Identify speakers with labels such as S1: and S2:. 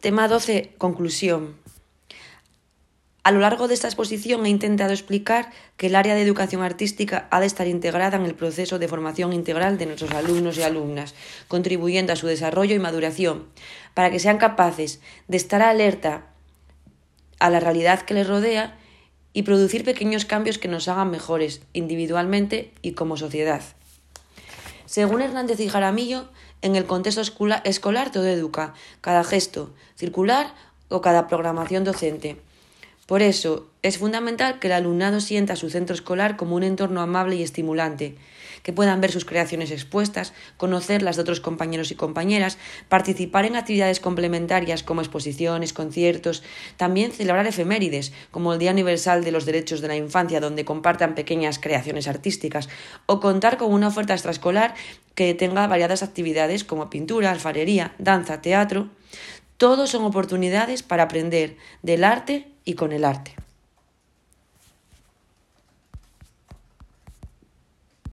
S1: Tema 12. Conclusión. A lo largo de esta exposición he intentado explicar que el área de educación artística ha de estar integrada en el proceso de formación integral de nuestros alumnos y alumnas, contribuyendo a su desarrollo y maduración, para que sean capaces de estar alerta a la realidad que les rodea y producir pequeños cambios que nos hagan mejores individualmente y como sociedad. Según Hernández y Jaramillo, en el contexto escolar todo educa, cada gesto circular o cada programación docente. Por eso, es fundamental que el alumnado sienta su centro escolar como un entorno amable y estimulante, que puedan ver sus creaciones expuestas, conocer las de otros compañeros y compañeras, participar en actividades complementarias como exposiciones, conciertos, también celebrar efemérides, como el Día Universal de los Derechos de la Infancia, donde compartan pequeñas creaciones artísticas, o contar con una oferta extraescolar que tenga variadas actividades como pintura, alfarería, danza, teatro. Todos son oportunidades para aprender del arte y con el arte.